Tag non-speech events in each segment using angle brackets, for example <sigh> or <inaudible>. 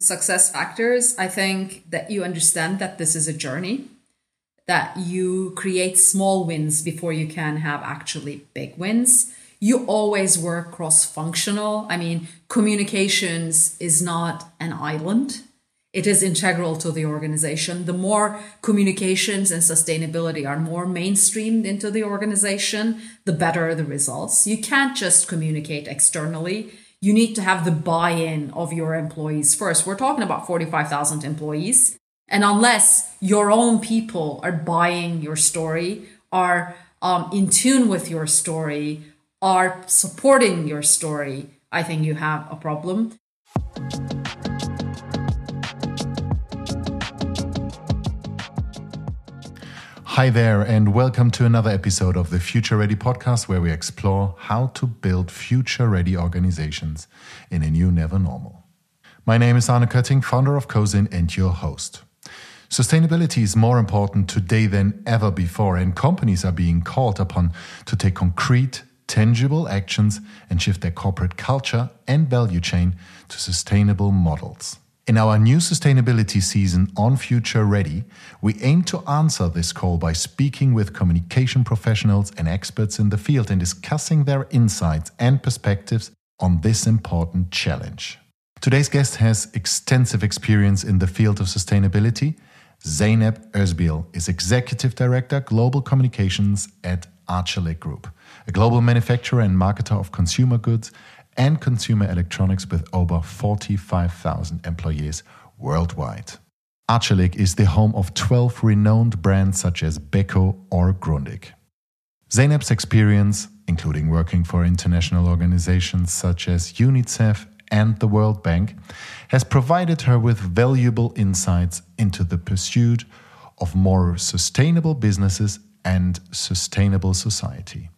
Success factors, I think that you understand that this is a journey, that you create small wins before you can have actually big wins. You always work cross functional. I mean, communications is not an island it is integral to the organization. The more communications and sustainability are more mainstreamed into the organization, the better the results. You can't just communicate externally. You need to have the buy in of your employees first. We're talking about 45,000 employees. And unless your own people are buying your story, are um, in tune with your story, are supporting your story, I think you have a problem. Hi there, and welcome to another episode of the Future Ready podcast, where we explore how to build future ready organizations in a new never normal. My name is Arne Kötting, founder of Cosin, and your host. Sustainability is more important today than ever before, and companies are being called upon to take concrete, tangible actions and shift their corporate culture and value chain to sustainable models. In our new sustainability season on Future Ready, we aim to answer this call by speaking with communication professionals and experts in the field and discussing their insights and perspectives on this important challenge. Today's guest has extensive experience in the field of sustainability. Zeynep Özbil is Executive Director, Global Communications at Arçelik Group, a global manufacturer and marketer of consumer goods and consumer electronics with over 45,000 employees worldwide. Arçelik is the home of 12 renowned brands such as Beko or Grundig. Zeynep's experience, including working for international organizations such as UNICEF and the World Bank, has provided her with valuable insights into the pursuit of more sustainable businesses and sustainable society.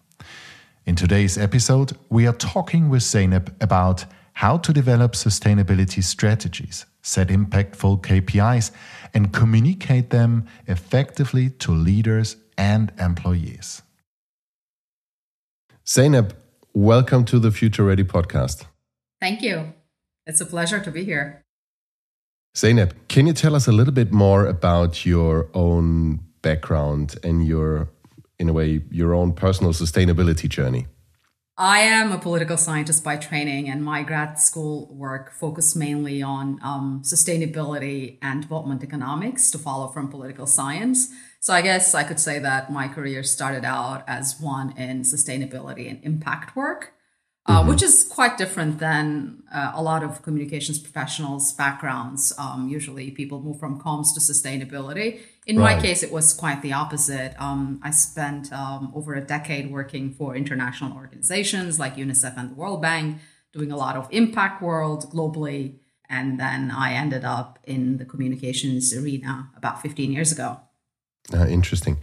In today's episode, we are talking with Zeynep about how to develop sustainability strategies, set impactful KPIs, and communicate them effectively to leaders and employees. Zeynep, welcome to the Future Ready podcast. Thank you. It's a pleasure to be here. Zeynep, can you tell us a little bit more about your own background and your in a way, your own personal sustainability journey? I am a political scientist by training, and my grad school work focused mainly on um, sustainability and development economics to follow from political science. So I guess I could say that my career started out as one in sustainability and impact work uh, mm-hmm. which is quite different than uh, a lot of communications professionals' backgrounds. Um, usually, people move from comms to sustainability. In right. my case, it was quite the opposite. Um, I spent um, over a decade working for international organizations like UNICEF and the World Bank, doing a lot of impact world globally. And then I ended up in the communications arena about 15 years ago. Uh, interesting.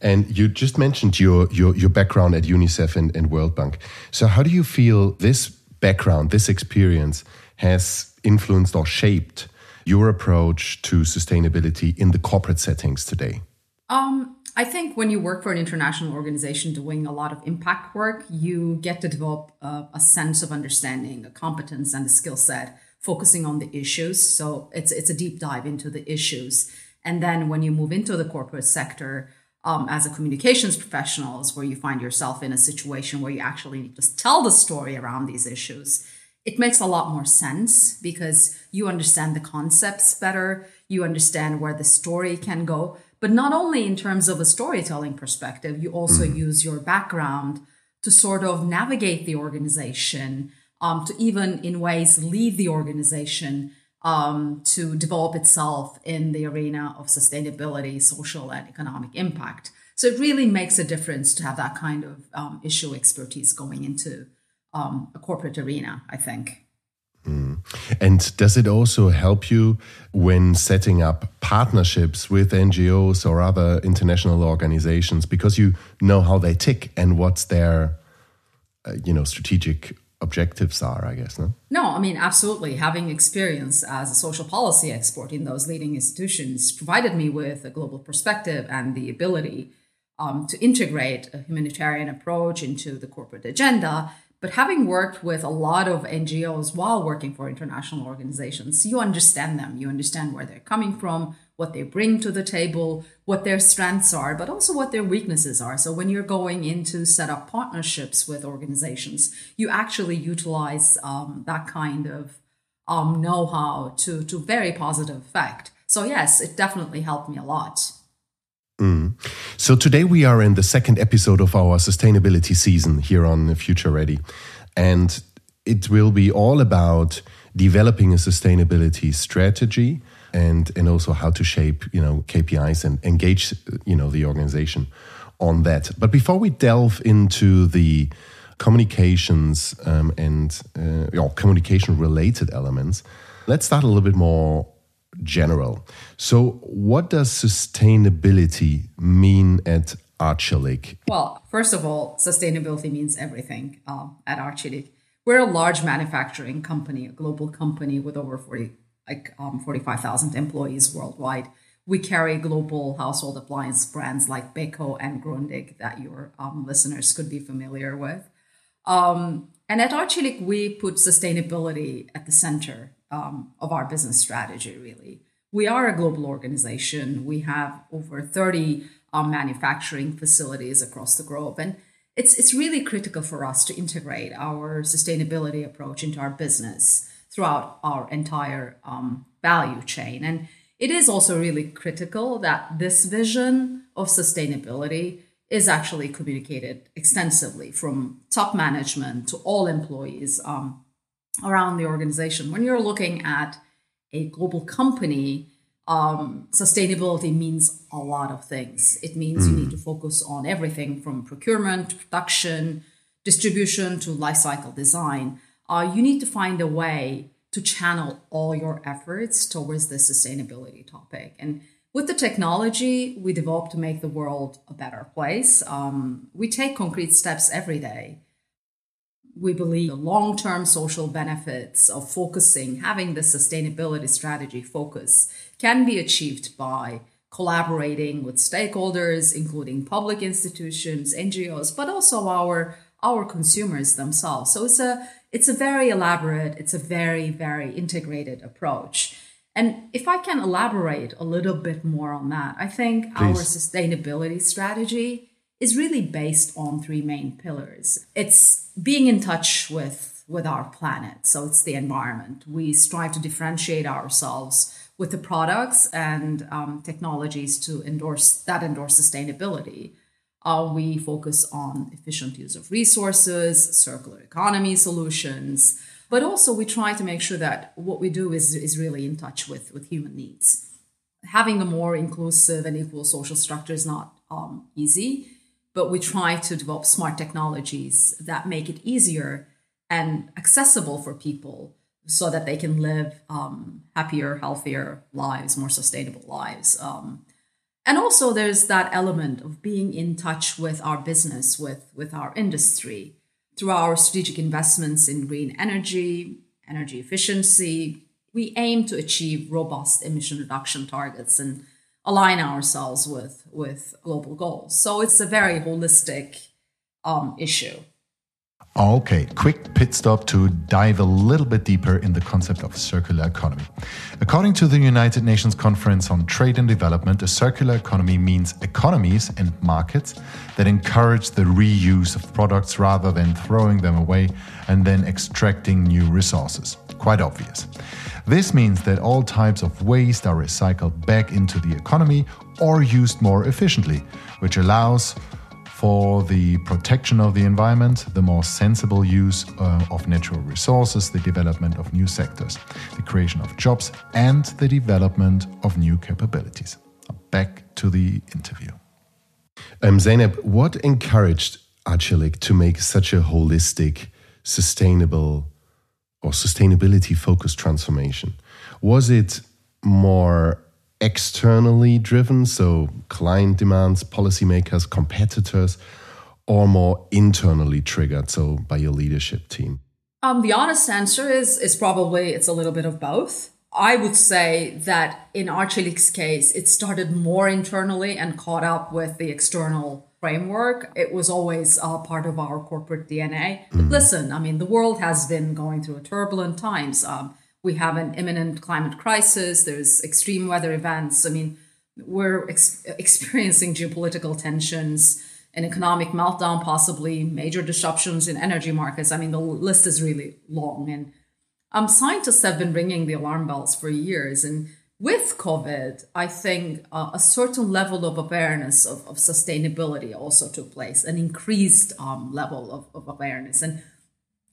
And you just mentioned your, your, your background at UNICEF and, and World Bank. So, how do you feel this background, this experience has influenced or shaped your approach to sustainability in the corporate settings today? Um, I think when you work for an international organization doing a lot of impact work, you get to develop a, a sense of understanding, a competence, and a skill set focusing on the issues. So it's it's a deep dive into the issues and then when you move into the corporate sector, um, as a communications professionals, where you find yourself in a situation where you actually just tell the story around these issues, it makes a lot more sense because you understand the concepts better, you understand where the story can go. But not only in terms of a storytelling perspective, you also mm. use your background to sort of navigate the organization, um, to even in ways lead the organization um, to develop itself in the arena of sustainability, social, and economic impact. So it really makes a difference to have that kind of um, issue expertise going into um, a corporate arena, I think. Mm. And does it also help you when setting up partnerships with NGOs or other international organizations because you know how they tick and what's their, uh, you know, strategic objectives are, I guess, no? No, I mean, absolutely. Having experience as a social policy expert in those leading institutions provided me with a global perspective and the ability um, to integrate a humanitarian approach into the corporate agenda, But having worked with a lot of NGOs while working for international organizations, you understand them. You understand where they're coming from, what they bring to the table, what their strengths are, but also what their weaknesses are. So when you're going in to set up partnerships with organizations, you actually utilize um, that kind of um, know-how to to very positive effect. So yes, it definitely helped me a lot. Mm. So today we are in the second episode of our sustainability season here on Future Ready, and it will be all about developing a sustainability strategy and and also how to shape you know KPIs and engage you know the organization on that. But before we delve into the communications um, and uh, communication related elements, let's start a little bit more general. So, what does sustainability mean at Arçelik? Well, first of all, sustainability means everything uh, at Arçelik. We're a large manufacturing company, a global company with over 40, like um, 45,000 employees worldwide. We carry global household appliance brands like Beko and Grundig that your um, listeners could be familiar with. Um, and at Arçelik, we put sustainability at the center um, of our business strategy, really. We are a global organization. We have over 30 um, manufacturing facilities across the globe. And it's, it's really critical for us to integrate our sustainability approach into our business throughout our entire um, value chain. And it is also really critical that this vision of sustainability is actually communicated extensively from top management to all employees um, around the organization. When you're looking at a global company, um, sustainability means a lot of things. It means you need to focus on everything from procurement, to production, distribution to life cycle design. Uh, you need to find a way to channel all your efforts towards the sustainability topic. And with the technology we develop to make the world a better place, um, we take concrete steps every day we believe the long term social benefits of focusing, having the sustainability strategy focus, can be achieved by collaborating with stakeholders, including public institutions, NGOs, but also our our consumers themselves. So it's a it's a very elaborate, it's a very very integrated approach. And if I can elaborate a little bit more on that, I think Please. our sustainability strategy is really based on three main pillars. It's being in touch with with our planet. So it's the environment. We strive to differentiate ourselves with the products and um, technologies to endorse that endorse sustainability. Uh, we focus on efficient use of resources, circular economy solutions, but also we try to make sure that what we do is, is really in touch with, with human needs. Having a more inclusive and equal social structure is not um, easy but we try to develop smart technologies that make it easier and accessible for people so that they can live um, happier, healthier lives, more sustainable lives. Um, and also, there's that element of being in touch with our business, with, with our industry, through our strategic investments in green energy, energy efficiency. We aim to achieve robust emission reduction targets and align ourselves with with global goals. So it's a very holistic um, issue. Okay, quick pit stop to dive a little bit deeper in the concept of circular economy. According to the United Nations Conference on Trade and Development, a circular economy means economies and markets that encourage the reuse of products rather than throwing them away and then extracting new resources. Quite obvious. This means that all types of waste are recycled back into the economy or used more efficiently, which allows for the protection of the environment, the more sensible use uh, of natural resources, the development of new sectors, the creation of jobs, and the development of new capabilities. Back to the interview. Um, Zeynep, what encouraged Arçelik to make such a holistic, sustainable or sustainability focused transformation? Was it more externally driven, so client demands, policymakers, competitors, or more internally triggered, so by your leadership team? Um, the honest answer is is probably it's a little bit of both. I would say that in Arçelik's case, it started more internally and caught up with the external framework. It was always uh, part of our corporate DNA. But listen, I mean, the world has been going through turbulent times. Um, we have an imminent climate crisis. There's extreme weather events. I mean, we're ex- experiencing geopolitical tensions, an economic meltdown, possibly major disruptions in energy markets. I mean, the list is really long, and um, scientists have been ringing the alarm bells for years. And with COVID, I think uh, a certain level of awareness of, of sustainability also took place, an increased um, level of, of awareness. And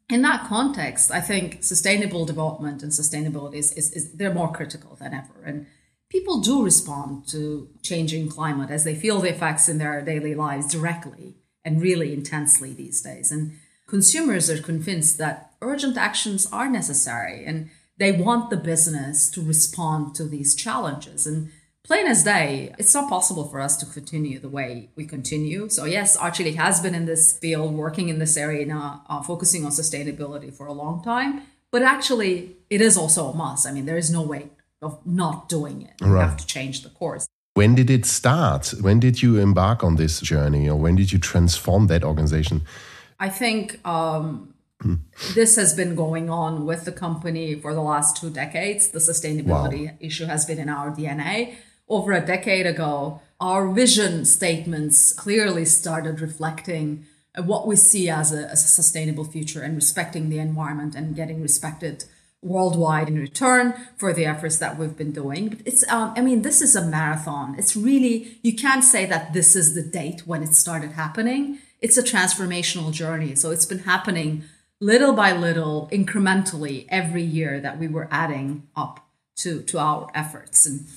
in that context, I think sustainable development and sustainability is, is, is, they're more critical than ever. And people do respond to changing climate as they feel the effects in their daily lives directly and really intensely these days. And consumers are convinced that urgent actions are necessary and they want the business to respond to these challenges. And plain as day, it's not possible for us to continue the way we continue. So, yes, Arçelik has been in this field, working in this area now, uh, focusing on sustainability for a long time. But actually, it is also a must. I mean, there is no way of not doing it. Right. We have to change the course. When did it start? When did you embark on this journey, or when did you transform that organization? I think um, this has been going on with the company for the last two decades. The sustainability wow. issue has been in our DNA. Over a decade ago, our vision statements clearly started reflecting what we see as a, as a sustainable future and respecting the environment and getting respected worldwide in return for the efforts that we've been doing. But it's, um, I mean, this is a marathon. It's really, you can't say that this is the date when it started happening. It's a transformational journey. So it's been happening little by little, incrementally every year that we were adding up to, to our efforts. And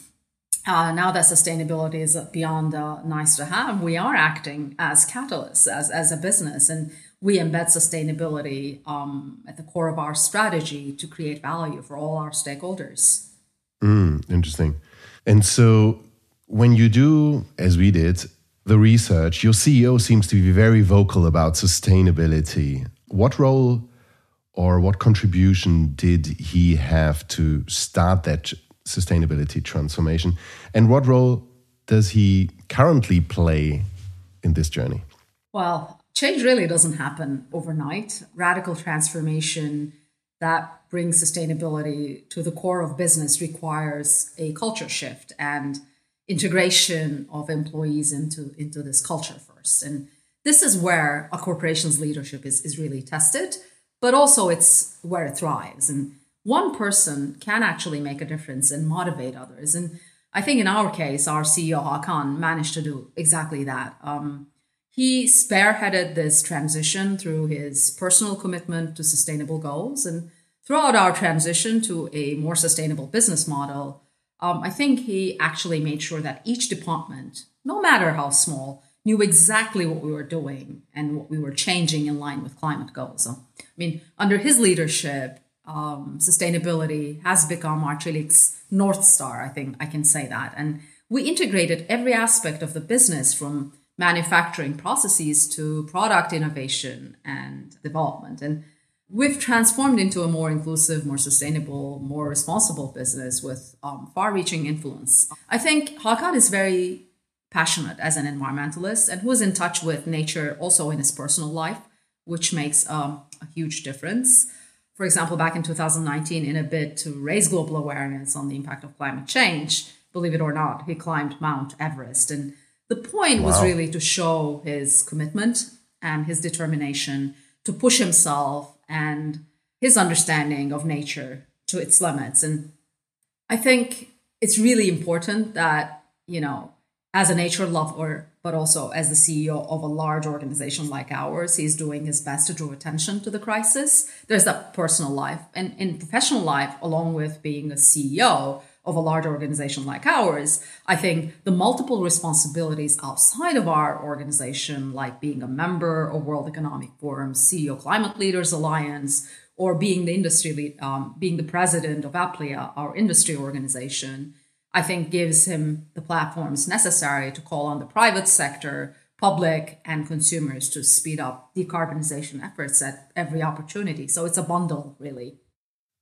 uh, now that sustainability is beyond uh, nice to have, we are acting as catalysts, as, as a business, and we embed sustainability um, at the core of our strategy to create value for all our stakeholders. Mm, interesting. And so, when you do, as we did, the research, your CEO seems to be very vocal about sustainability what role or what contribution did he have to start that sustainability transformation? And what role does he currently play in this journey? Well, change really doesn't happen overnight. Radical transformation that brings sustainability to the core of business requires a culture shift and integration of employees into, into this culture first. And this is where a corporation's leadership is, is really tested, but also it's where it thrives. And one person can actually make a difference and motivate others. And I think in our case, our CEO Hakan managed to do exactly that. Um, he spearheaded this transition through his personal commitment to sustainable goals. And throughout our transition to a more sustainable business model, um, I think he actually made sure that each department, no matter how small, knew exactly what we were doing and what we were changing in line with climate goals. So, I mean, under his leadership, um, sustainability has become Arçelik's North Star. I think I can say that. And we integrated every aspect of the business from manufacturing processes to product innovation and development. And we've transformed into a more inclusive, more sustainable, more responsible business with um, far reaching influence. I think Hakan is very passionate as an environmentalist and who's in touch with nature also in his personal life, which makes um, a huge difference. For example, back in 2019, in a bid to raise global awareness on the impact of climate change, believe it or not, he climbed Mount Everest. And the point wow. was really to show his commitment and his determination to push himself and his understanding of nature to its limits. And I think it's really important that, you know, as a nature lover, but also as the CEO of a large organization like ours, he's doing his best to draw attention to the crisis. There's that personal life. And in professional life, along with being a CEO of a large organization like ours, I think the multiple responsibilities outside of our organization, like being a member of World Economic Forum, CEO Climate Leaders Alliance, or being the industry lead, um, being the president of APPLiA, our industry organization, I think gives him the platforms necessary to call on the private sector, public, and consumers to speed up decarbonization efforts at every opportunity. So it's a bundle, really.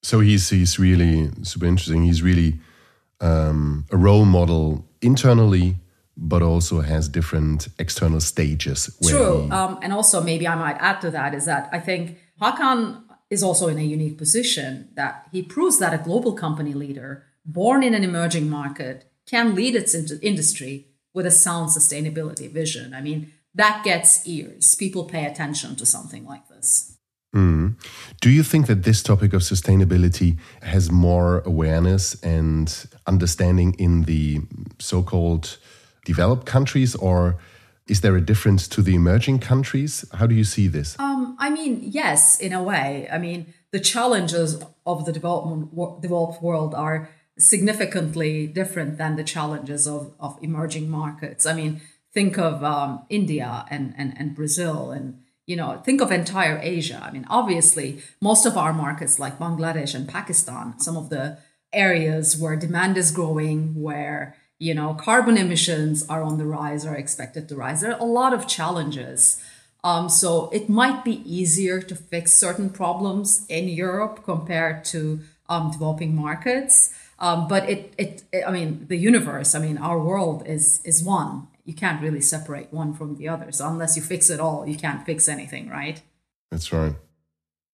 So he's he's really super interesting. He's really um, a role model internally, but also has different external stages. True. He... Um, and also, maybe I might add to that is that I think Hakan is also in a unique position that he proves that a global company leader born in an emerging market can lead its industry with a sound sustainability vision. I mean, that gets ears. People pay attention to something like this. Mm. Do you think that this topic of sustainability has more awareness and understanding in the so called developed countries, or is there a difference to the emerging countries? How do you see this? Um, I mean, yes, in a way. I mean, the challenges of the development, developed world are significantly different than the challenges of, of emerging markets. I mean, think of um, India and, and, and Brazil and you know think of entire asia. I mean obviously most of our markets like bangladesh and pakistan some of the areas where demand is growing where you know carbon emissions are on the rise or expected to rise. There are a lot of challenges. Um, so it might be easier to fix certain problems in europe compared to um, developing markets um, but it, it, it, I mean, the universe, I mean, our world is is one. You can't really separate one from the other. So unless you fix it all, you can't fix anything, right? That's right.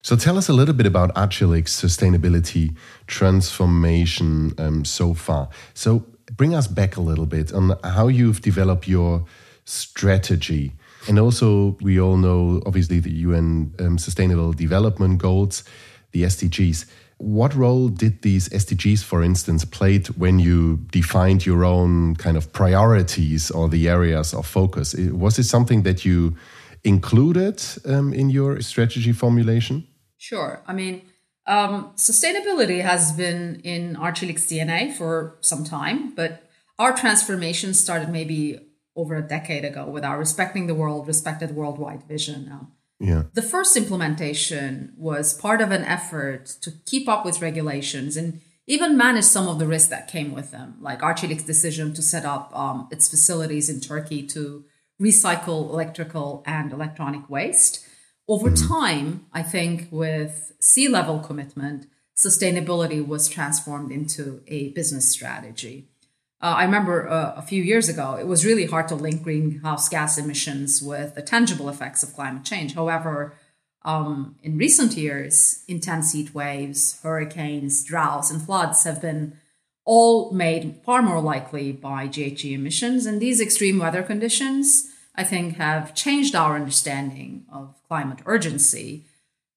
So tell us a little bit about Arçelik's sustainability transformation um, so far. So bring us back a little bit on how you've developed your strategy. And also, we all know, obviously, the UN um, Sustainable Development Goals, the SDGs. What role did these SDGs, for instance, played when you defined your own kind of priorities or the areas of focus? Was it something that you included um, in your strategy formulation? Sure. I mean, um, sustainability has been in Arçelik's DNA for some time, but our transformation started maybe over a decade ago with our respecting the world, respected worldwide vision. Um, yeah. The first implementation was part of an effort to keep up with regulations and even manage some of the risks that came with them, like Arçelik's decision to set up um, its facilities in Turkey to recycle electrical and electronic waste. Over mm-hmm. time, I think with C-level commitment, sustainability was transformed into a business strategy. Uh, I remember uh, a few years ago, it was really hard to link greenhouse gas emissions with the tangible effects of climate change. However, um, in recent years, intense heat waves, hurricanes, droughts, and floods have been all made far more likely by GHG emissions. And these extreme weather conditions, I think, have changed our understanding of climate urgency.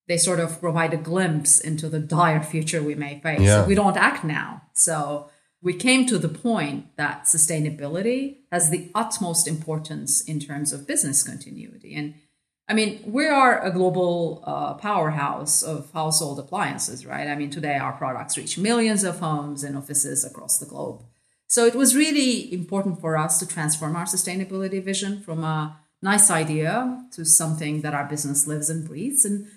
They sort of provide a glimpse into the dire future we may face yeah. if we don't act now. So, we came to the point that sustainability has the utmost importance in terms of business continuity. And I mean, we are a global uh, powerhouse of household appliances, right? I mean, today our products reach millions of homes and offices across the globe. So it was really important for us to transform our sustainability vision from a nice idea to something that our business lives and breathes. And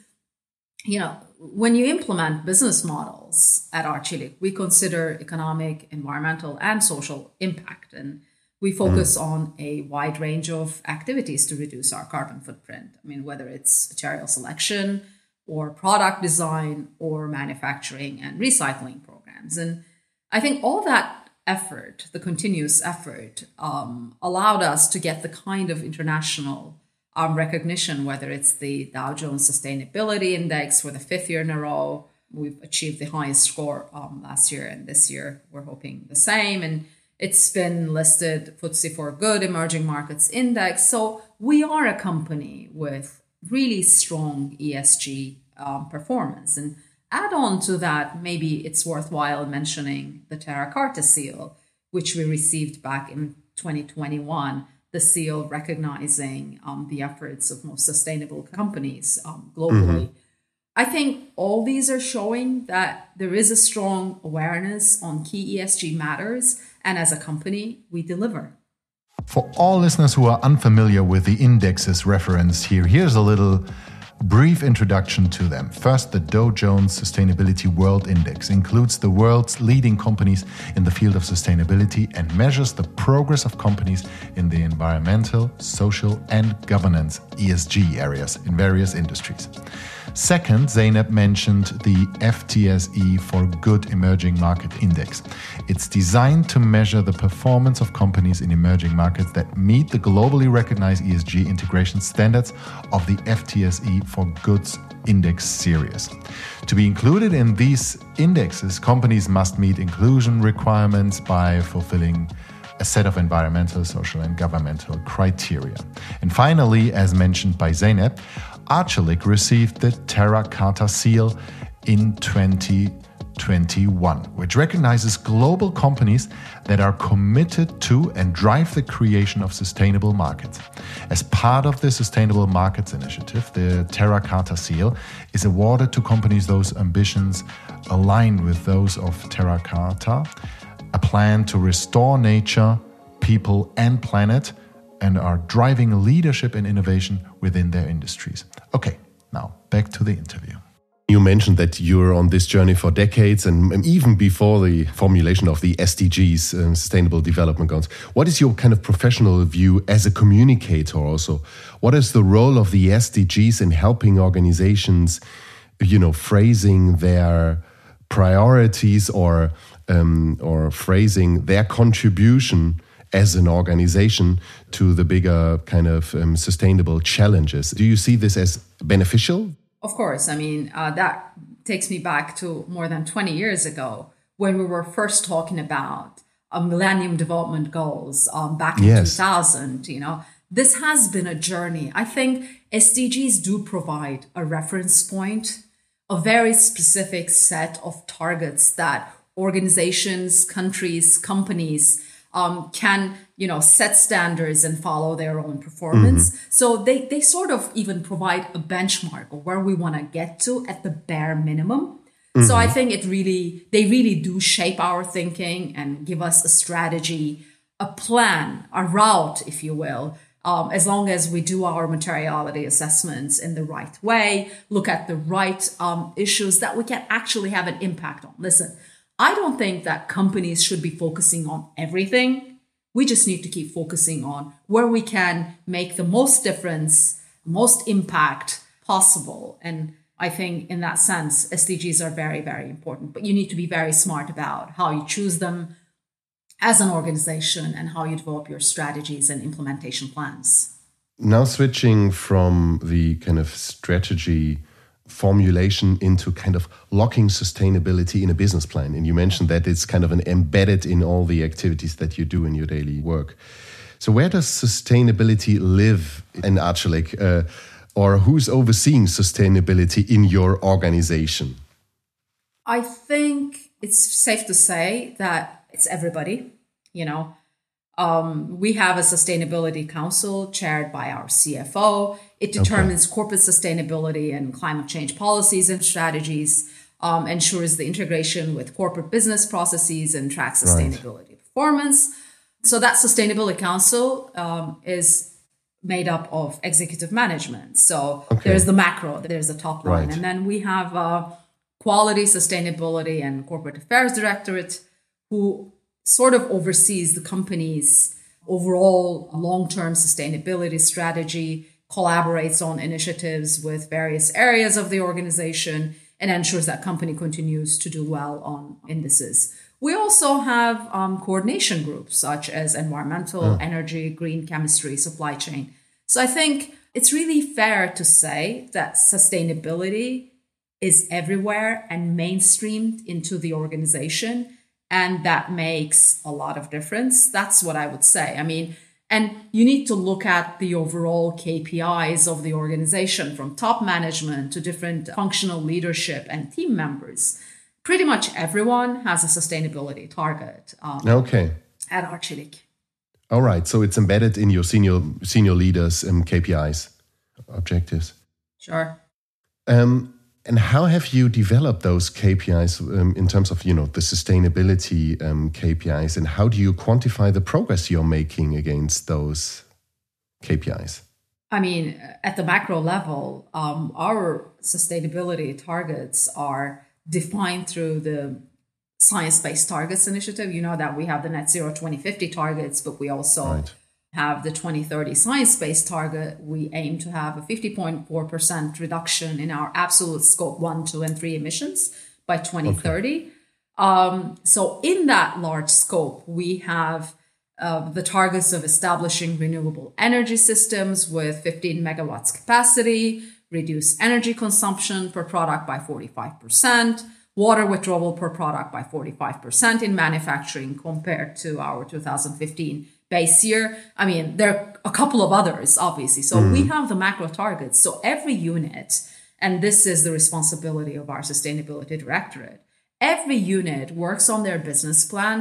you know, when you implement business models at Arçelik, we consider economic, environmental, and social impact. And we focus mm. on a wide range of activities to reduce our carbon footprint. I mean, whether it's material selection or product design or manufacturing and recycling programs. And I think all that effort, the continuous effort, um, allowed us to get the kind of international um, recognition, whether it's the Dow Jones Sustainability Index for the fifth year in a row. We've achieved the highest score um, last year, and this year we're hoping the same. And it's been listed FTSE4Good Emerging Markets Index. So we are a company with really strong ESG um, performance. And add on to that, maybe it's worthwhile mentioning the Terra Carta seal, which we received back in 2021 the seal recognizing um, the efforts of more sustainable companies um, globally. Mm-hmm. I think all these are showing that there is a strong awareness on key ESG matters, and as a company, we deliver. For all listeners who are unfamiliar with the indexes referenced here, here's a little Brief introduction to them. First, the Dow Jones Sustainability World Index includes the world's leading companies in the field of sustainability and measures the progress of companies in the environmental, social, and governance ESG areas in various industries. Second, Zeynep mentioned the FTSE for Good Emerging Market Index. It's designed to measure the performance of companies in emerging markets that meet the globally recognized ESG integration standards of the FTSE for Goods Index series. To be included in these indexes, companies must meet inclusion requirements by fulfilling a set of environmental, social, and governmental criteria. And finally, as mentioned by Zeynep, Arçelik received the Terra Carta Seal in 2021, which recognizes global companies that are committed to and drive the creation of sustainable markets. As part of the Sustainable Markets Initiative, the Terra Carta Seal is awarded to companies those ambitions aligned with those of Terra Carta, a plan to restore nature, people, and planet and are driving leadership and innovation within their industries. Okay, now back to the interview. You mentioned that you're on this journey for decades and even before the formulation of the SDGs, um, Sustainable Development Goals. What is your kind of professional view as a communicator also? What is the role of the SDGs in helping organizations, you know, phrasing their priorities or um, or phrasing their contribution as an organization to the bigger kind of um, sustainable challenges. Do you see this as beneficial? Of course. I mean, uh, that takes me back to more than 20 years ago when we were first talking about uh, Millennium Development Goals um, back in yes. 2000. You know, this has been a journey. I think SDGs do provide a reference point, a very specific set of targets that organizations, countries, companies um, can you know set standards and follow their own performance mm-hmm. so they they sort of even provide a benchmark of where we want to get to at the bare minimum mm-hmm. so i think it really they really do shape our thinking and give us a strategy a plan a route if you will um, as long as we do our materiality assessments in the right way, look at the right um, issues that we can actually have an impact on. Listen, I don't think that companies should be focusing on everything. We just need to keep focusing on where we can make the most difference, most impact possible. And I think in that sense, SDGs are very, very important. But you need to be very smart about how you choose them as an organization and how you develop your strategies and implementation plans. Now, switching from the kind of strategy formulation into kind of locking sustainability in a business plan. And you mentioned that it's kind of an embedded in all the activities that you do in your daily work. So where does sustainability live in Arçelik? Uh, or who's overseeing sustainability in your organization? I think it's safe to say that it's everybody. You know, um, we have a sustainability council chaired by our CFO. It determines okay. corporate sustainability and climate change policies and strategies, um, ensures the integration with corporate business processes, and tracks sustainability right. performance. So that sustainability council um, is made up of executive management. So okay. there's the macro, there's the top line, right. and then we have uh, quality, sustainability, and corporate affairs directorate who sort of oversees the company's overall long-term sustainability strategy collaborates on initiatives with various areas of the organization and ensures that company continues to do well on indices. We also have um, coordination groups such as environmental, mm. energy, green chemistry, supply chain. So I think it's really fair to say that sustainability is everywhere and mainstreamed into the organization. And that makes a lot of difference. That's what I would say. I mean, and you need to look at the overall KPIs of the organization from top management to different functional leadership and team members. Pretty much everyone has a sustainability target. Um, okay. At Arçelik. All right. So it's embedded in your senior senior leaders' um, KPIs, objectives. Sure. Um, and how have you developed those KPIs um, in terms of you know the sustainability um, KPIs, and how do you quantify the progress you're making against those KPIs? I mean, at the macro level, um, our sustainability targets are defined through the Science Based Targets Initiative. You know that we have the Net Zero 2050 targets, but we also right. Have the 2030 Science Based Target. We aim to have a 50.4% reduction in our absolute scope 1, 2, and 3 emissions by 2030. Okay. Um, so, in that large scope, we have uh, the targets of establishing renewable energy systems with 15 megawatts capacity, reduce energy consumption per product by 45%, water withdrawal per product by 45% in manufacturing compared to our 2015 base year. I mean, there are a couple of others, obviously. So mm. we have the macro targets. So every unit, and this is the responsibility of our sustainability directorate, every unit works on their business plan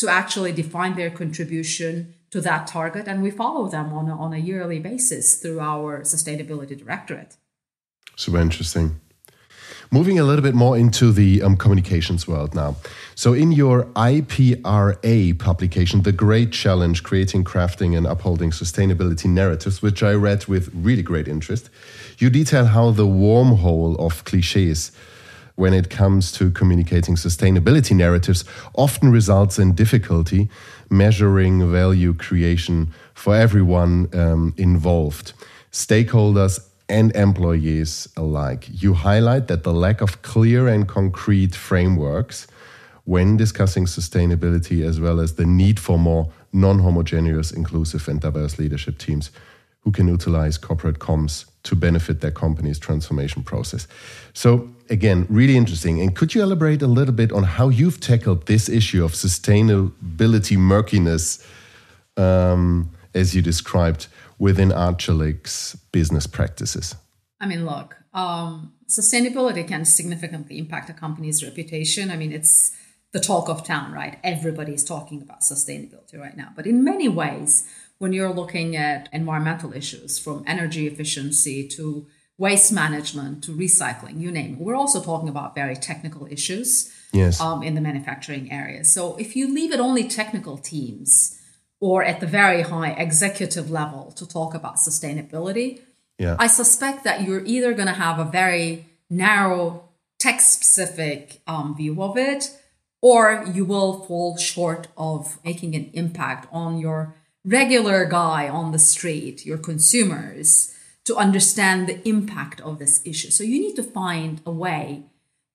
to actually define their contribution to that target. And we follow them on a, on a yearly basis through our sustainability directorate. Super interesting. Moving a little bit more into the um, communications world now. So, in your IPRA publication, The Great Challenge Creating, Crafting, and Upholding Sustainability Narratives, which I read with really great interest, you detail how the wormhole of cliches when it comes to communicating sustainability narratives often results in difficulty measuring value creation for everyone um, involved, stakeholders and employees alike. You highlight that the lack of clear and concrete frameworks when discussing sustainability, as well as the need for more non homogeneous, inclusive, and diverse leadership teams who can utilize corporate comms to benefit their company's transformation process. So, again, really interesting. And could you elaborate a little bit on how you've tackled this issue of sustainability murkiness, um, as you described, within Arçelik's business practices? I mean, look, um, sustainability can significantly impact a company's reputation. I mean, it's the talk of town, right? Everybody's talking about sustainability right now. But in many ways, when you're looking at environmental issues from energy efficiency to waste management to recycling, you name it. We're also talking about very technical issues yes. um, in the manufacturing area. So if you leave it only technical teams or at the very high executive level to talk about sustainability, yeah. I suspect that you're either going to have a very narrow tech specific um, view of it, or you will fall short of making an impact on your regular guy on the street, your consumers, to understand the impact of this issue. So you need to find a way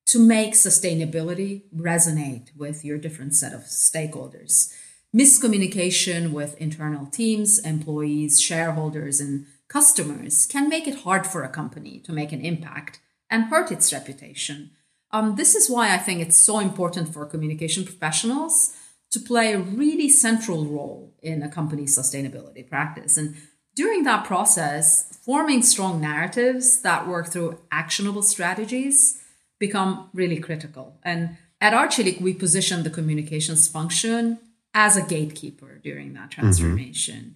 to make sustainability resonate with your different set of stakeholders. Miscommunication with internal teams, employees, shareholders, and customers can make it hard for a company to make an impact and hurt its reputation. Um, this is why I think it's so important for communication professionals to play a really central role in a company's sustainability practice. And during that process, forming strong narratives that work through actionable strategies become really critical. And at Arçelik, we position the communications function as a gatekeeper during that transformation.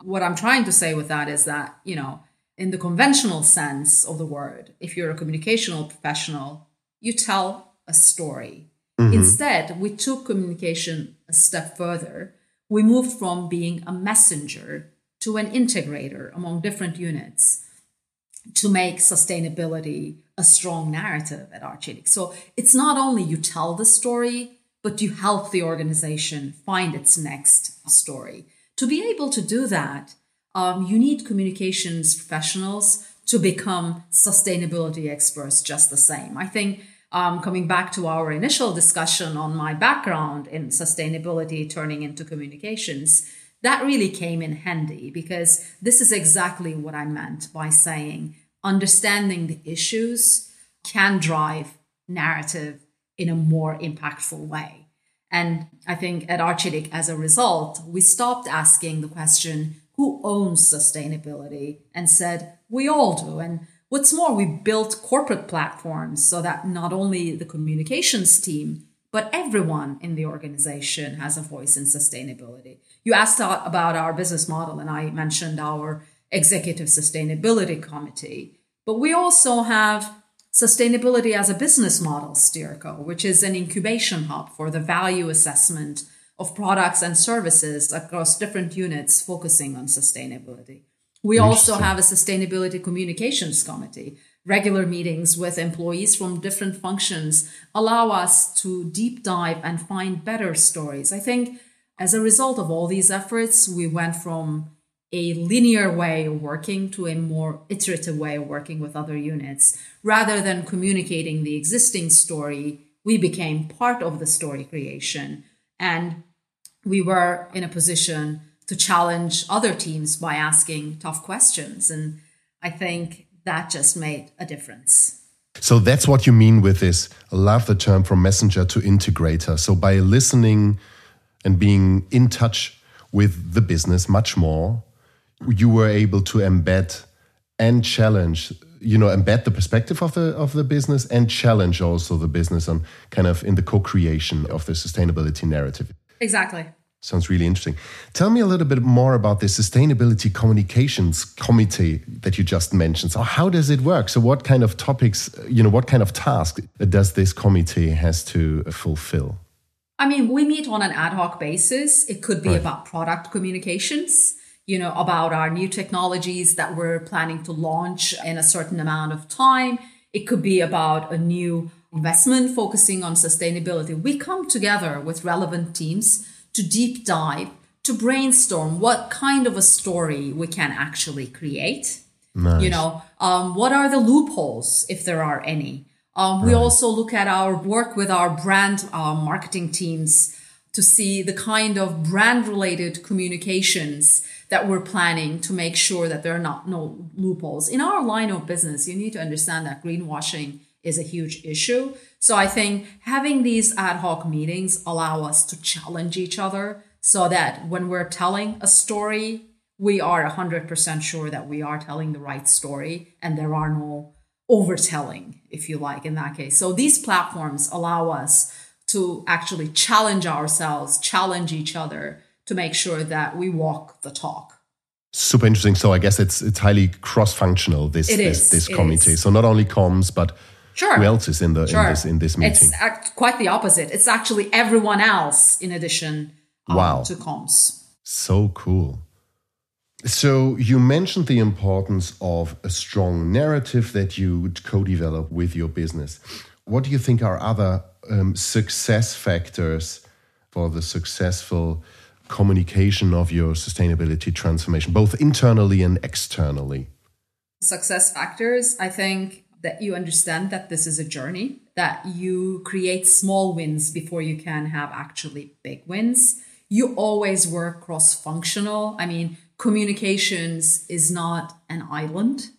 Mm-hmm. What I'm trying to say with that is that, you know, in the conventional sense of the word, if you're a communicational professional, you tell a story Mm-hmm. Instead, we took communication a step further. We moved from being a messenger to an integrator among different units to make sustainability a strong narrative at Arçelik. So it's not only you tell the story, but you help the organization find its next story. To be able to do that, um, you need communications professionals to become sustainability experts just the same. I think um, coming back to our initial discussion on my background in sustainability turning into communications, that really came in handy because this is exactly what I meant by saying understanding the issues can drive narrative in a more impactful way. And I think at Arçelik, as a result, we stopped asking the question, who owns sustainability? And said, we all do. And What's more, we built corporate platforms so that not only the communications team, but everyone in the organization has a voice in sustainability. You asked about our business model, and I mentioned our executive sustainability committee. But we also have sustainability as a business model, Steerco, which is an incubation hub for the value assessment of products and services across different units focusing on sustainability. We also have a sustainability communications committee. Regular meetings with employees from different functions allow us to deep dive and find better stories. I think as a result of all these efforts, we went from a linear way of working to a more iterative way of working with other units. Rather than communicating the existing story, we became part of the story creation. And we were in a position to challenge other teams by asking tough questions. And I think that just made a difference. So that's what you mean with this. I love the term from messenger to integrator. So by listening and being in touch with the business much more, you were able to embed and challenge you know embed the perspective of the of the business and challenge also the business on kind of in the co-creation of the sustainability narrative exactly Sounds really interesting. Tell me a little bit more about the Sustainability Communications Committee that you just mentioned. So, how does it work? So, what kind of topics, you know, what kind of task does this committee has to fulfill? I mean, we meet on an ad hoc basis. It could be right. about product communications, you know, about our new technologies that we're planning to launch in a certain amount of time. It could be about a new investment focusing on sustainability. We come together with relevant teams to deep dive, to brainstorm what kind of a story we can actually create. Nice. You know, um, what are the loopholes, if there are any? Um, we also look at our work with our brand uh, marketing teams to see the kind of brand related communications that we're planning to make sure that there are not no loopholes. In our line of business, you need to understand that greenwashing is a huge issue. So I think having these ad hoc meetings allow us to challenge each other so that when we're telling a story, we are 100% sure that we are telling the right story and there are no overtelling, if you like, in that case. So these platforms allow us to actually challenge ourselves, challenge each other to make sure that we walk the talk. Super interesting. So I guess it's it's highly cross functional this this, this committee. So not only comms but Sure. Who else is in the sure. in this in this meeting? It's quite the opposite. It's actually everyone else in addition um, wow. to comms. So cool. So you mentioned the importance of a strong narrative that you would co-develop with your business. What do you think are other um, success factors for the successful communication of your sustainability transformation, both internally and externally? Success factors, I think that you understand that this is a journey, that you create small wins before you can have actually big wins. You always work cross functional. I mean, communications is not an island.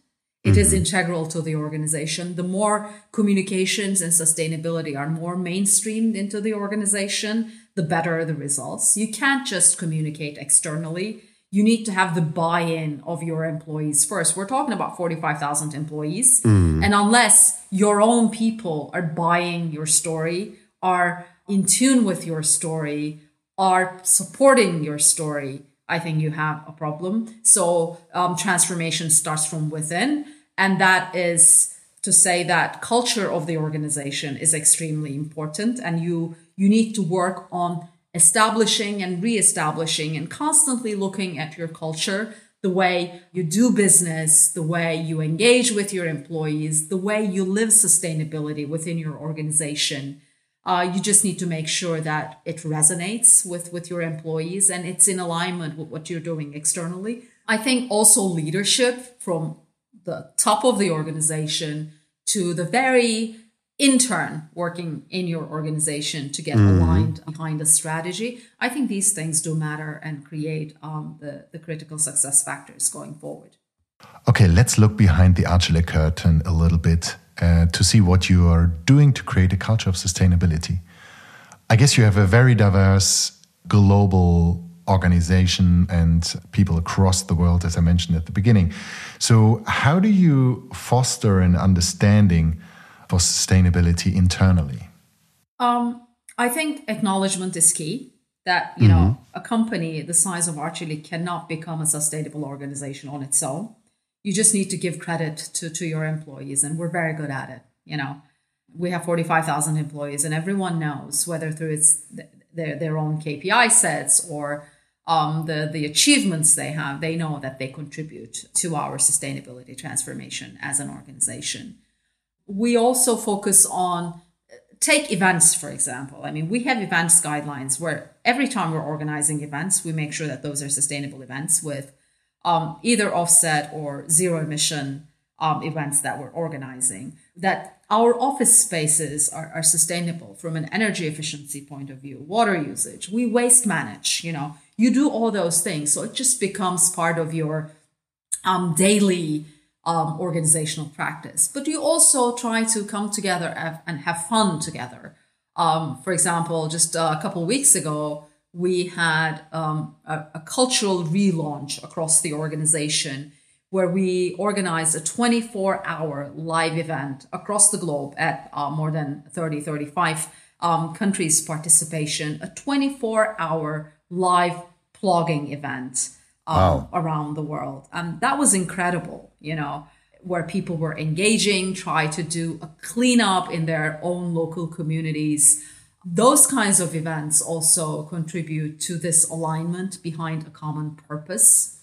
It mm-hmm. is integral to the organization. The more communications and sustainability are more mainstreamed into the organization, the better the results. You can't just communicate externally you need to have the buy-in of your employees first. We're talking about 45,000 employees. Mm. And unless your own people are buying your story, are in tune with your story, are supporting your story, I think you have a problem. So um, transformation starts from within. And that is to say that culture of the organization is extremely important and you you need to work on establishing and reestablishing and constantly looking at your culture, the way you do business, the way you engage with your employees, the way you live sustainability within your organization. Uh, you just need to make sure that it resonates with, with your employees and it's in alignment with what you're doing externally. I think also leadership from the top of the organization to the very intern working in your organization to get mm-hmm. aligned behind a strategy. I think these things do matter and create um, the, the critical success factors going forward. Okay, let's look behind the Arçelik curtain a little bit uh, to see what you are doing to create a culture of sustainability. I guess you have a very diverse global organization and people across the world, as I mentioned at the beginning. So, how do you foster an understanding? for sustainability internally? Um, I think acknowledgement is key. That you mm-hmm. know, a company the size of Arçelik cannot become a sustainable organization on its own. You just need to give credit to to your employees, and we're very good at it. You know, we have forty five thousand employees, and everyone knows whether through its their their own KPI sets or um, the, the achievements they have, they know that they contribute to our sustainability transformation as an organization. We also focus on take events, for example. I mean, we have events guidelines where every time we're organizing events, we make sure that those are sustainable events with um, either offset or zero emission um, events that we're organizing, that our office spaces are, are sustainable from an energy efficiency point of view, water usage, we waste manage, you know, you do all those things. So it just becomes part of your um, daily um, organizational practice. But you also try to come together and have fun together. Um, for example, just a couple weeks ago, we had um, a, a, cultural relaunch across the organization where we organized a 24 hour live event across the globe at uh, more than 30, 35 um, countries' participation, a 24 hour live plogging event um, wow. around the world. And that was incredible, you know, where people were engaging, try to do a cleanup in their own local communities those kinds of events also contribute to this alignment behind a common purpose.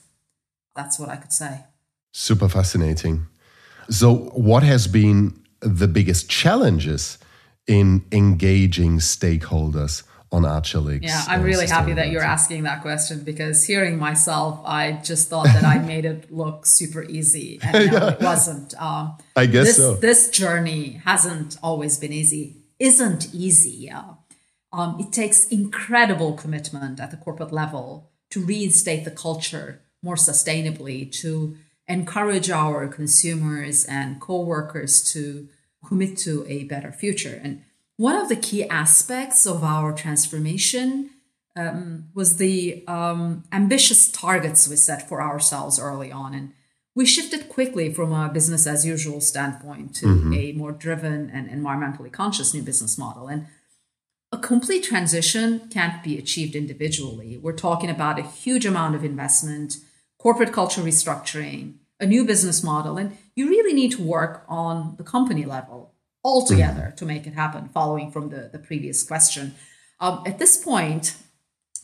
That's what I could say. Super fascinating. So, what has been the biggest challenges in engaging stakeholders on Arçelik's? Yeah, I'm really happy that you're asking that question because hearing myself, I just thought that I <laughs> made it look super easy, <laughs> and no, yeah. it wasn't. Um, I guess this, so. This journey hasn't always been easy isn't easy. Um, it takes incredible commitment at the corporate level to reinstate the culture more sustainably, to encourage our consumers and co-workers to commit to a better future. And one of the key aspects of our transformation um, was the um, ambitious targets we set for ourselves early on. And we shifted quickly from a business as usual standpoint to mm-hmm. a more driven and environmentally conscious new business model. And a complete transition can't be achieved individually. We're talking about a huge amount of investment, corporate culture restructuring, a new business model, and you really need to work on the company level altogether mm-hmm. to make it happen, following from the, the previous question. Um, at this point,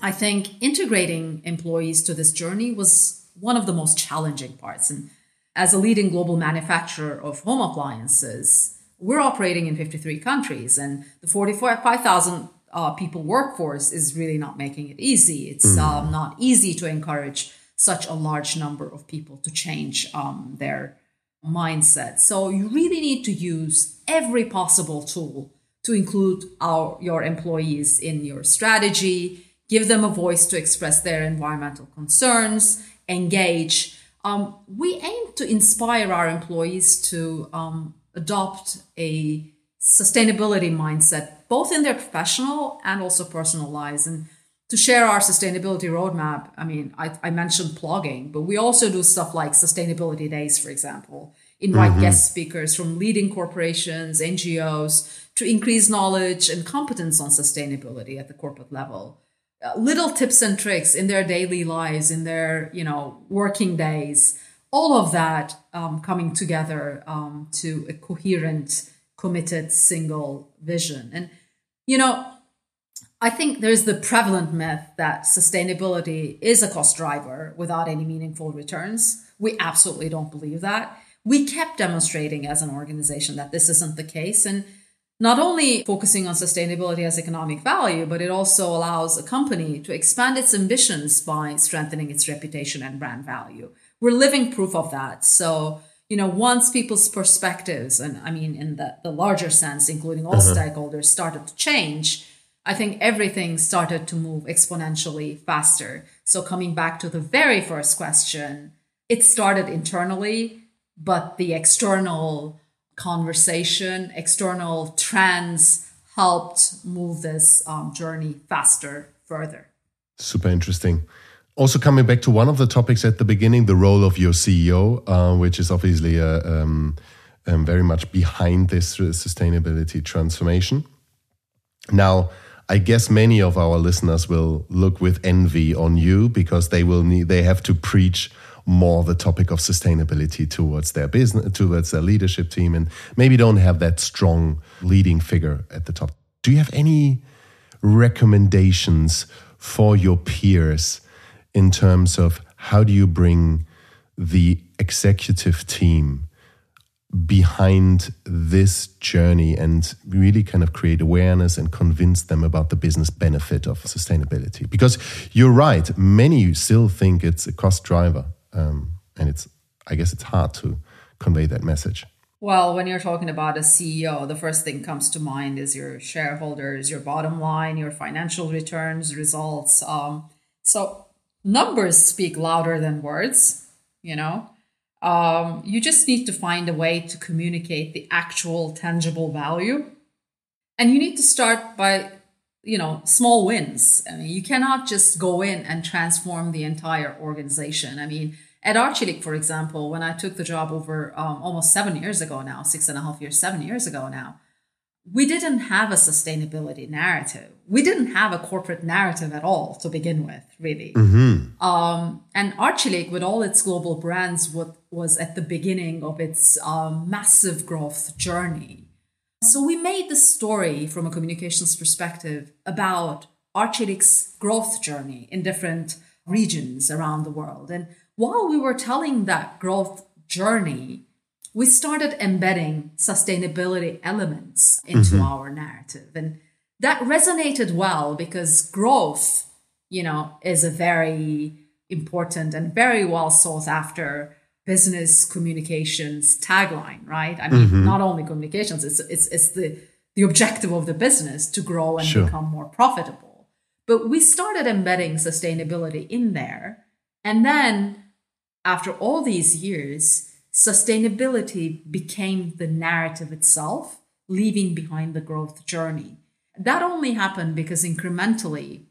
I think integrating employees to this journey was one of the most challenging parts. And as a leading global manufacturer of home appliances, we're operating in 53 countries, and the 45,000 uh, people workforce is really not making it easy. It's mm. um, not easy to encourage such a large number of people to change um, their mindset. So you really need to use every possible tool to include our your employees in your strategy, give them a voice to express their environmental concerns, engage. Um, we aim to inspire our employees to um, adopt a sustainability mindset, both in their professional and also personal lives. And to share our sustainability roadmap, I mean, I, I mentioned plogging, but we also do stuff like sustainability days, for example, invite mm-hmm. guest speakers from leading corporations, NGOs to increase knowledge and competence on sustainability at the corporate level. Little tips and tricks in their daily lives, in their you know working days, all of that um, coming together um, to a coherent, committed, single vision. And you know, I think there's the prevalent myth that sustainability is a cost driver without any meaningful returns. We absolutely don't believe that. We kept demonstrating as an organization that this isn't the case, and not only focusing on sustainability as economic value, but it also allows a company to expand its ambitions by strengthening its reputation and brand value. We're living proof of that. So, you know, once people's perspectives, and I mean, in the, the larger sense, including all uh-huh. stakeholders, started to change, I think everything started to move exponentially faster. So, coming back to the very first question, it started internally, but the external conversation, external trends helped move this um, journey faster further. Super interesting. Also, coming back to one of the topics at the beginning, the role of your CEO, uh, which is obviously uh, um, um, very much behind this sustainability transformation. Now, I guess many of our listeners will look with envy on you because they will need they have to preach more the topic of sustainability towards their business, towards their leadership team, and maybe don't have that strong leading figure at the top. Do you have any recommendations for your peers in terms of how do you bring the executive team behind this journey and really kind of create awareness and convince them about the business benefit of sustainability because you're right many still think it's a cost driver um, and it's i guess it's hard to convey that message. Well when you're talking about a ceo the first thing comes to mind is your shareholders your bottom line your financial returns results. Um, so numbers speak louder than words you know? Um, you just need to find a way to communicate the actual tangible value. And you need to start by, you know, small wins. I mean, you cannot just go in and transform the entire organization. I mean, at Arçelik, for example, when I took the job over um, almost seven years ago now, six and a half years, seven years ago now, we didn't have a sustainability narrative. We didn't have a corporate narrative at all to begin with, really. Mm-hmm. Um, and Arçelik, with all its global brands, what was at the beginning of its um, massive growth journey. So we made the story from a communications perspective about Arçelik's growth journey in different regions around the world. And while we were telling that growth journey, we started embedding sustainability elements into mm-hmm. our narrative. And that resonated well because growth, you know, is a very important and very well sought after business communications tagline, right? I mean, mm-hmm. not only communications, it's, it's, it's the, the objective of the business to grow and sure. become more profitable. But we started embedding sustainability in there. And then after all these years, sustainability became the narrative itself, leaving behind the growth journey. That only happened because incrementally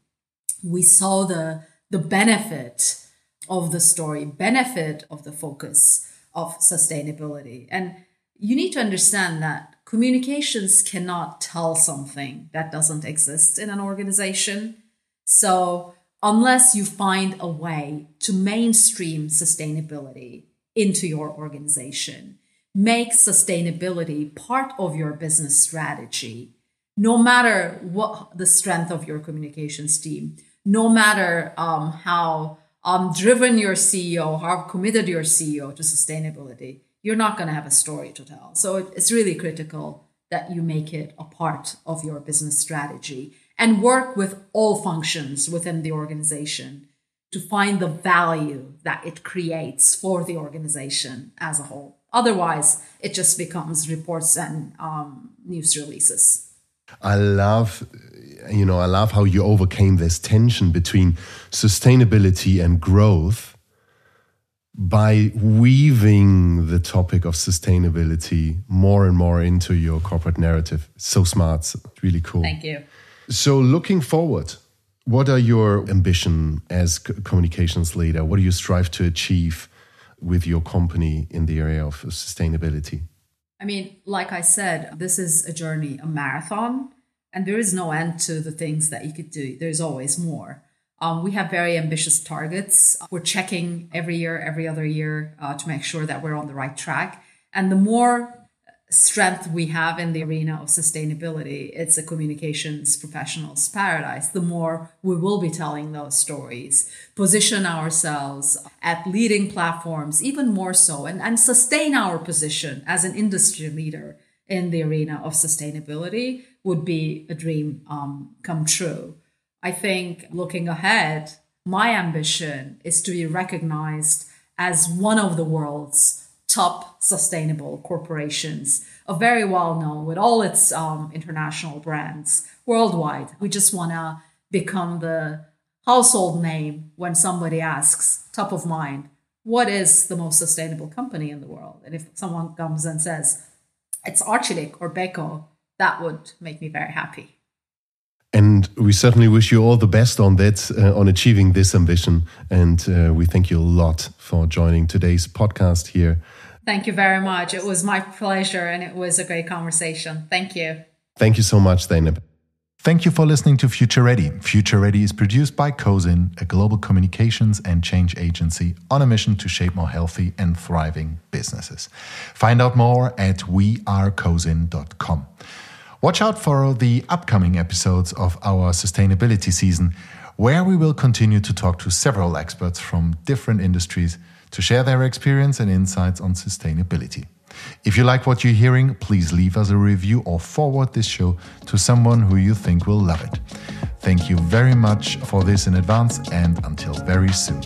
we saw the, the benefit of the story, benefit of the focus of sustainability. And you need to understand that communications cannot tell something that doesn't exist in an organization. So, unless you find a way to mainstream sustainability into your organization. Make sustainability part of your business strategy, no matter what the strength of your communications team, no matter um, how um, driven your CEO, how committed your CEO to sustainability, you're not going to have a story to tell. So it's really critical that you make it a part of your business strategy and work with all functions within the organization to find the value that it creates for the organization as a whole. Otherwise, it just becomes reports and um, news releases. I love, you know, I love how you overcame this tension between sustainability and growth by weaving the topic of sustainability more and more into your corporate narrative. So smart, really cool. Thank you. So, looking forward, what are your ambition as communications leader? What do you strive to achieve with your company in the area of sustainability? I mean, like I said, this is a journey, a marathon, and there is no end to the things that you could do. There's always more. Um, we have very ambitious targets. We're checking every year, every other year uh, to make sure that we're on the right track. And the more strength we have in the arena of sustainability, it's a communications professionals paradise. The more we will be telling those stories, position ourselves at leading platforms, even more so, and, and sustain our position as an industry leader in the arena of sustainability would be a dream um, come true. I think looking ahead, my ambition is to be recognized as one of the world's top sustainable corporations, are very well known with all its um, international brands worldwide. We just want to become the household name when somebody asks, top of mind, what is the most sustainable company in the world? And if someone comes and says, it's Arçelik or Beko, that would make me very happy. And we certainly wish you all the best on that, uh, on achieving this ambition. And uh, we thank you a lot for joining today's podcast here. Thank you very much. It was my pleasure and it was a great conversation. Thank you. Thank you so much, Zeynep. Thank you for listening to Future Ready. Future Ready is produced by Cosin, a global communications and change agency on a mission to shape more healthy and thriving businesses. Find out more at wearecosin.com. Watch out for the upcoming episodes of our sustainability season where we will continue to talk to several experts from different industries to share their experience and insights on sustainability. If you like what you're hearing, please leave us a review or forward this show to someone who you think will love it. Thank you very much for this in advance and until very soon.